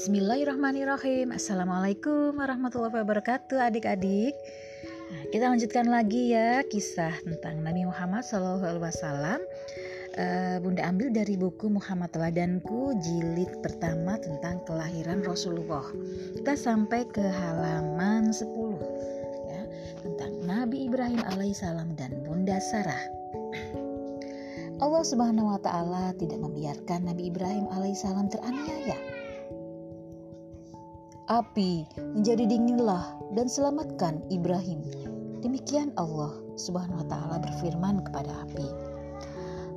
Bismillahirrahmanirrahim. Assalamualaikum warahmatullahi wabarakatuh adik-adik. Nah, Kita lanjutkan lagi ya kisah tentang Nabi Muhammad SAW uh, Bunda ambil dari buku Muhammad Teladanku jilid pertama tentang kelahiran Rasulullah. Kita sampai ke halaman 10 ya, Tentang Nabi Ibrahim alaihissalam dan Bunda Sarah. Allah Subhanahu wa taala tidak membiarkan Nabi Ibrahim alaihissalam teraniaya api menjadi dinginlah dan selamatkan Ibrahim. Demikian Allah Subhanahu wa taala berfirman kepada api.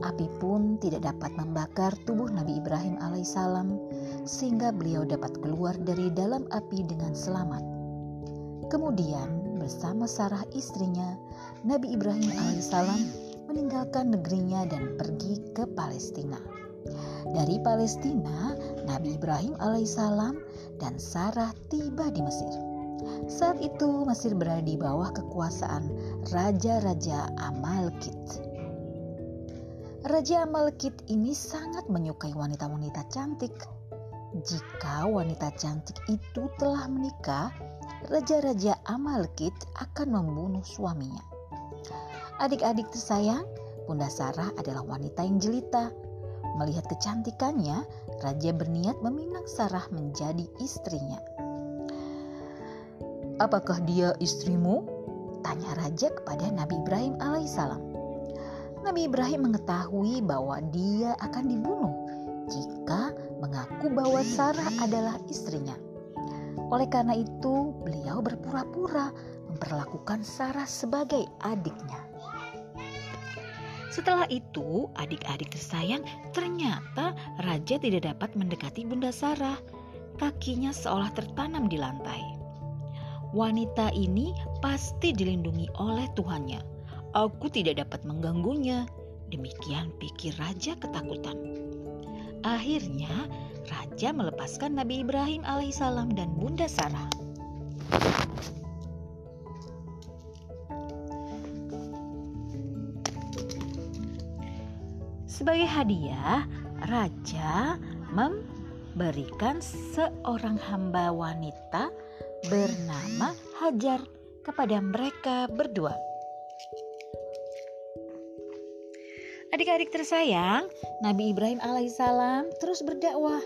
Api pun tidak dapat membakar tubuh Nabi Ibrahim alaihissalam sehingga beliau dapat keluar dari dalam api dengan selamat. Kemudian bersama Sarah istrinya, Nabi Ibrahim alaihissalam meninggalkan negerinya dan pergi ke Palestina. Dari Palestina, Nabi Ibrahim alaihissalam dan Sarah tiba di Mesir. Saat itu Mesir berada di bawah kekuasaan raja-raja Amalkit. Raja Amalkit ini sangat menyukai wanita-wanita cantik. Jika wanita cantik itu telah menikah, raja-raja Amalkit akan membunuh suaminya. Adik-adik tersayang, Bunda Sarah adalah wanita yang jelita Melihat kecantikannya, raja berniat meminang Sarah menjadi istrinya. Apakah dia istrimu? Tanya raja kepada Nabi Ibrahim alaihissalam. Nabi Ibrahim mengetahui bahwa dia akan dibunuh jika mengaku bahwa Sarah adalah istrinya. Oleh karena itu, beliau berpura-pura memperlakukan Sarah sebagai adiknya. Setelah itu, adik-adik tersayang, ternyata raja tidak dapat mendekati Bunda Sarah. Kakinya seolah tertanam di lantai. Wanita ini pasti dilindungi oleh Tuhannya. Aku tidak dapat mengganggunya. Demikian pikir raja ketakutan. Akhirnya, raja melepaskan Nabi Ibrahim alaihissalam dan Bunda Sarah. Sebagai hadiah, raja memberikan seorang hamba wanita bernama Hajar kepada mereka berdua. Adik-adik tersayang, Nabi Ibrahim alaihissalam terus berdakwah.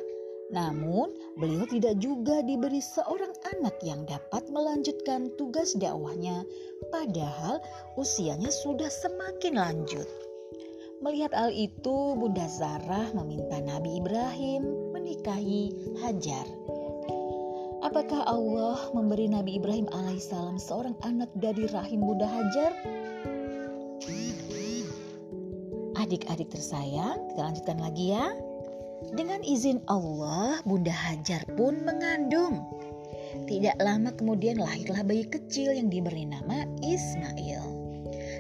Namun, beliau tidak juga diberi seorang anak yang dapat melanjutkan tugas dakwahnya, padahal usianya sudah semakin lanjut. Melihat hal itu, Bunda Sarah meminta Nabi Ibrahim menikahi Hajar. Apakah Allah memberi Nabi Ibrahim alaihissalam seorang anak dari rahim Bunda Hajar? Adik-adik tersayang, kita lanjutkan lagi ya. Dengan izin Allah, Bunda Hajar pun mengandung. Tidak lama kemudian lahirlah bayi kecil yang diberi nama Ismail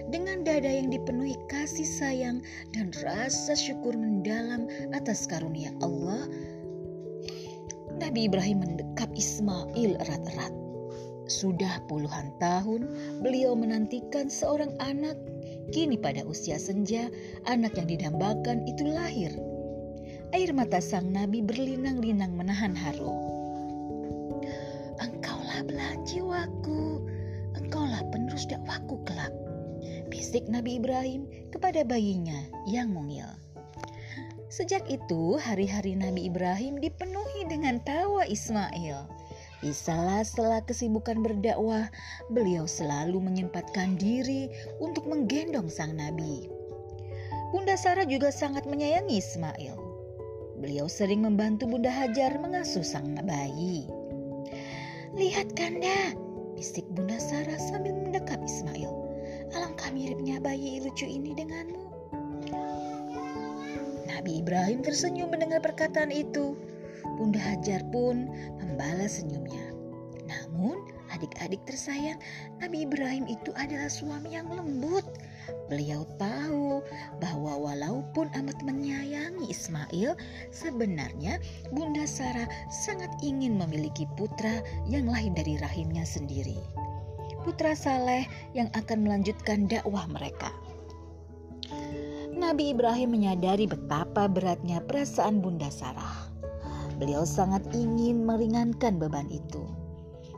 dengan dada yang dipenuhi kasih sayang dan rasa syukur mendalam atas karunia Allah, Nabi Ibrahim mendekap Ismail erat-erat. Sudah puluhan tahun beliau menantikan seorang anak. Kini pada usia senja, anak yang didambakan itu lahir. Air mata sang nabi berlinang-linang menahan haru. Engkaulah belahan jiwaku, engkaulah penerus dakwaku kelak bisik Nabi Ibrahim kepada bayinya yang mungil. Sejak itu, hari-hari Nabi Ibrahim dipenuhi dengan tawa Ismail. Di sela-sela kesibukan berdakwah, beliau selalu menyempatkan diri untuk menggendong sang nabi. Bunda Sarah juga sangat menyayangi Ismail. Beliau sering membantu Bunda Hajar mengasuh sang bayi. Lihat Kanda, bisik Bunda Sarah sambil mendekap Ismail. Alangkah miripnya bayi lucu ini denganmu. Nabi Ibrahim tersenyum mendengar perkataan itu. Bunda Hajar pun membalas senyumnya. Namun, adik-adik tersayang, Nabi Ibrahim itu adalah suami yang lembut. Beliau tahu bahwa walaupun amat menyayangi Ismail, sebenarnya Bunda Sarah sangat ingin memiliki putra yang lahir dari rahimnya sendiri putra saleh yang akan melanjutkan dakwah mereka. Nabi Ibrahim menyadari betapa beratnya perasaan Bunda Sarah. Beliau sangat ingin meringankan beban itu.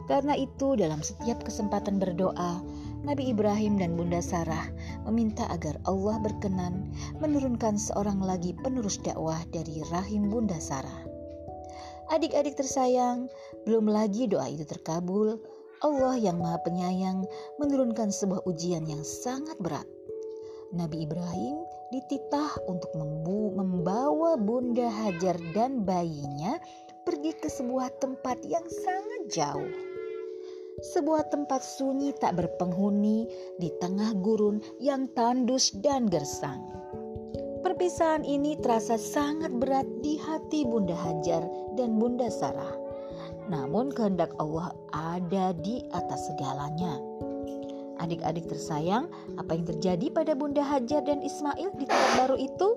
Karena itu, dalam setiap kesempatan berdoa, Nabi Ibrahim dan Bunda Sarah meminta agar Allah berkenan menurunkan seorang lagi penerus dakwah dari rahim Bunda Sarah. Adik-adik tersayang, belum lagi doa itu terkabul, Allah yang Maha Penyayang menurunkan sebuah ujian yang sangat berat. Nabi Ibrahim dititah untuk membawa Bunda Hajar dan bayinya pergi ke sebuah tempat yang sangat jauh sebuah tempat sunyi tak berpenghuni di tengah gurun yang tandus dan gersang. Perpisahan ini terasa sangat berat di hati Bunda Hajar dan Bunda Sarah. Namun kehendak Allah ada di atas segalanya. Adik-adik tersayang, apa yang terjadi pada Bunda Hajar dan Ismail di tempat baru itu?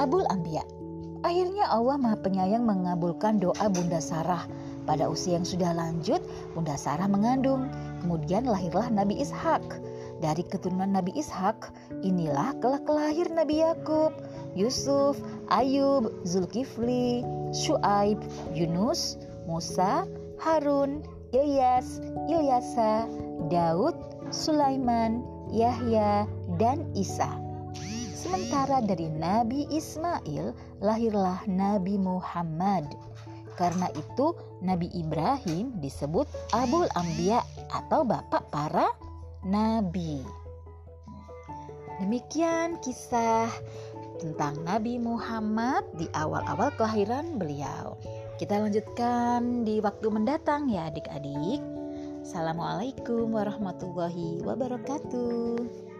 Abul Ambia. Akhirnya Allah Maha Penyayang mengabulkan doa Bunda Sarah. Pada usia yang sudah lanjut, Bunda Sarah mengandung. Kemudian lahirlah Nabi Ishak. Dari keturunan Nabi Ishak, inilah kelak lahir Nabi Yakub, Yusuf, Ayub, Zulkifli, Shu'aib, Yunus, Musa, Harun, Ilyas, Ilyasa, Daud, Sulaiman, Yahya, dan Isa. Sementara dari Nabi Ismail lahirlah Nabi Muhammad. Karena itu Nabi Ibrahim disebut Abul Ambia atau bapak para nabi. Demikian kisah tentang Nabi Muhammad di awal-awal kelahiran beliau. Kita lanjutkan di waktu mendatang ya adik-adik. Assalamualaikum warahmatullahi wabarakatuh.